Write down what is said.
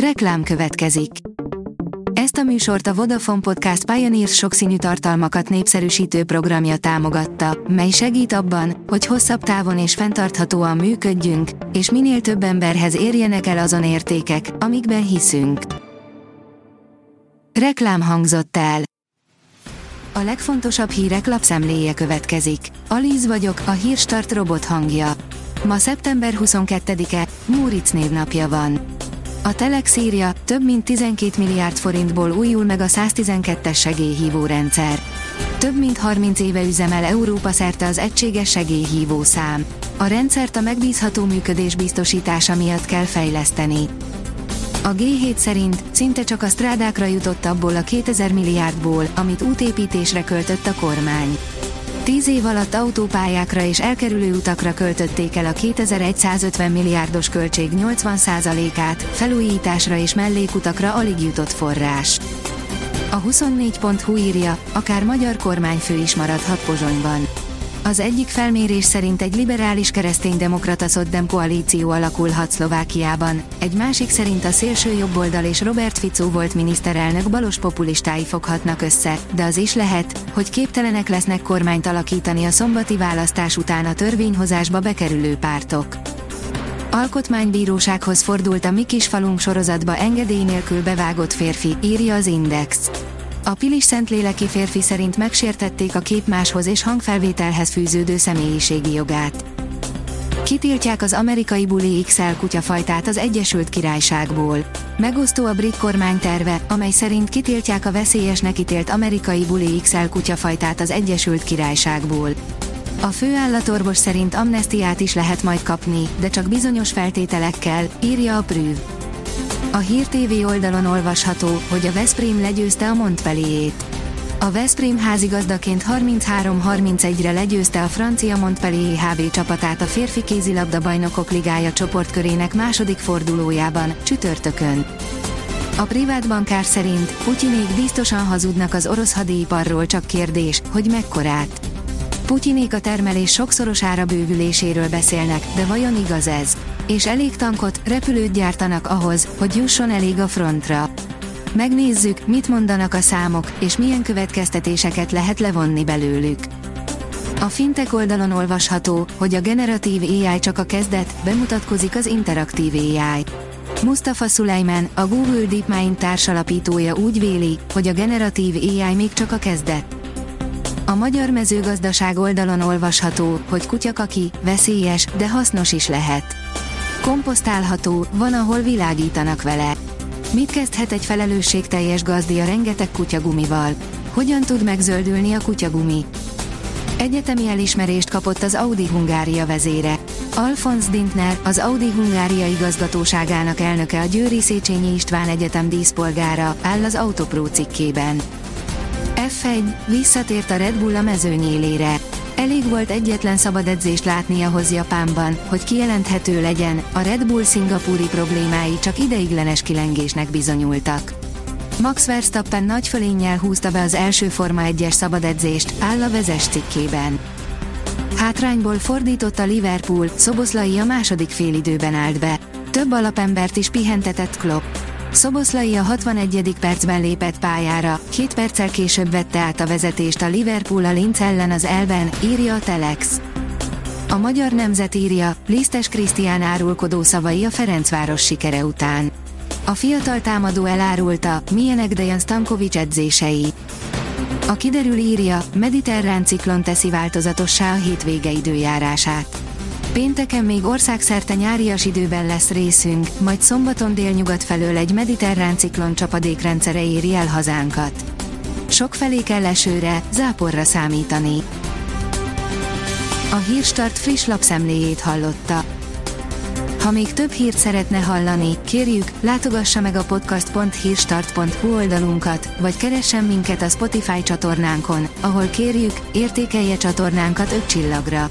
Reklám következik. Ezt a műsort a Vodafone Podcast Pioneers sokszínű tartalmakat népszerűsítő programja támogatta, mely segít abban, hogy hosszabb távon és fenntarthatóan működjünk, és minél több emberhez érjenek el azon értékek, amikben hiszünk. Reklám hangzott el. A legfontosabb hírek lapszemléje következik. Alíz vagyok, a hírstart robot hangja. Ma szeptember 22-e, Múric névnapja van. A Telex írja, több mint 12 milliárd forintból újul meg a 112-es segélyhívó rendszer. Több mint 30 éve üzemel Európa szerte az egységes segélyhívó szám. A rendszert a megbízható működés biztosítása miatt kell fejleszteni. A G7 szerint szinte csak a strádákra jutott abból a 2000 milliárdból, amit útépítésre költött a kormány. Tíz év alatt autópályákra és elkerülő utakra költötték el a 2150 milliárdos költség 80%-át, felújításra és mellékutakra alig jutott forrás. A 24.hu írja, akár magyar kormányfő is maradhat Pozsonyban. Az egyik felmérés szerint egy liberális kereszténydemokrata szoddem koalíció alakulhat Szlovákiában, egy másik szerint a szélső jobboldal és Robert Fico volt miniszterelnök balos populistái foghatnak össze, de az is lehet, hogy képtelenek lesznek kormányt alakítani a szombati választás után a törvényhozásba bekerülő pártok. Alkotmánybírósághoz fordult a Mi kis falunk sorozatba engedély nélkül bevágott férfi, írja az Index. A Pilis Szentléleki férfi szerint megsértették a képmáshoz és hangfelvételhez fűződő személyiségi jogát. Kitiltják az amerikai Bully XL kutyafajtát az Egyesült Királyságból. Megosztó a brit kormány terve, amely szerint kitiltják a veszélyesnek ítélt amerikai Bully XL kutyafajtát az Egyesült Királyságból. A főállatorvos szerint amnestiát is lehet majd kapni, de csak bizonyos feltételekkel, írja a Prüv. A Hír TV oldalon olvasható, hogy a Veszprém legyőzte a Montpellier-ét. A Veszprém házigazdaként 33-31-re legyőzte a francia Montpellier HV csapatát a férfi kézilabda bajnokok ligája csoportkörének második fordulójában, csütörtökön. A privát bankár szerint Putyinék biztosan hazudnak az orosz hadiiparról csak kérdés, hogy mekkorát. Putyinék a termelés sokszorosára bővüléséről beszélnek, de vajon igaz ez? És elég tankot, repülőt gyártanak ahhoz, hogy jusson elég a frontra. Megnézzük, mit mondanak a számok, és milyen következtetéseket lehet levonni belőlük. A fintek oldalon olvasható, hogy a generatív AI csak a kezdet, bemutatkozik az interaktív AI. Mustafa Sulaiman, a Google DeepMind társalapítója úgy véli, hogy a generatív AI még csak a kezdet. A magyar mezőgazdaság oldalon olvasható, hogy kutyakaki veszélyes, de hasznos is lehet. Komposztálható, van ahol világítanak vele. Mit kezdhet egy felelősségteljes gazdi a rengeteg kutyagumival? Hogyan tud megzöldülni a kutyagumi? Egyetemi elismerést kapott az Audi Hungária vezére. Alfons Dintner, az Audi Hungária igazgatóságának elnöke a Győri Széchenyi István Egyetem díszpolgára, áll az Autopro cikkében. F1, visszatért a Red Bull a mezőnyélére. Elég volt egyetlen szabad edzést látni ahhoz Japánban, hogy kijelenthető legyen, a Red Bull szingapúri problémái csak ideiglenes kilengésnek bizonyultak. Max Verstappen nagy fölénnyel húzta be az első Forma 1-es szabad edzést, áll a vezes cikkében. Hátrányból fordított a Liverpool, Szoboszlai a második félidőben állt be. Több alapembert is pihentetett Klopp. Szoboszlai a 61. percben lépett pályára, két perccel később vette át a vezetést a Liverpool a Linz ellen az elben, írja a Telex. A magyar nemzet írja, Lisztes Krisztián árulkodó szavai a Ferencváros sikere után. A fiatal támadó elárulta, milyenek Dejan Stankovics edzései. A kiderül írja, mediterrán ciklon teszi változatossá a hétvége időjárását. Pénteken még országszerte nyárias időben lesz részünk, majd szombaton délnyugat felől egy mediterrán ciklon csapadékrendszere éri el hazánkat. Sok felé kell esőre, záporra számítani. A Hírstart friss lapszemléjét hallotta. Ha még több hírt szeretne hallani, kérjük, látogassa meg a podcast.hírstart.hu oldalunkat, vagy keressen minket a Spotify csatornánkon, ahol kérjük, értékelje csatornánkat 5 csillagra.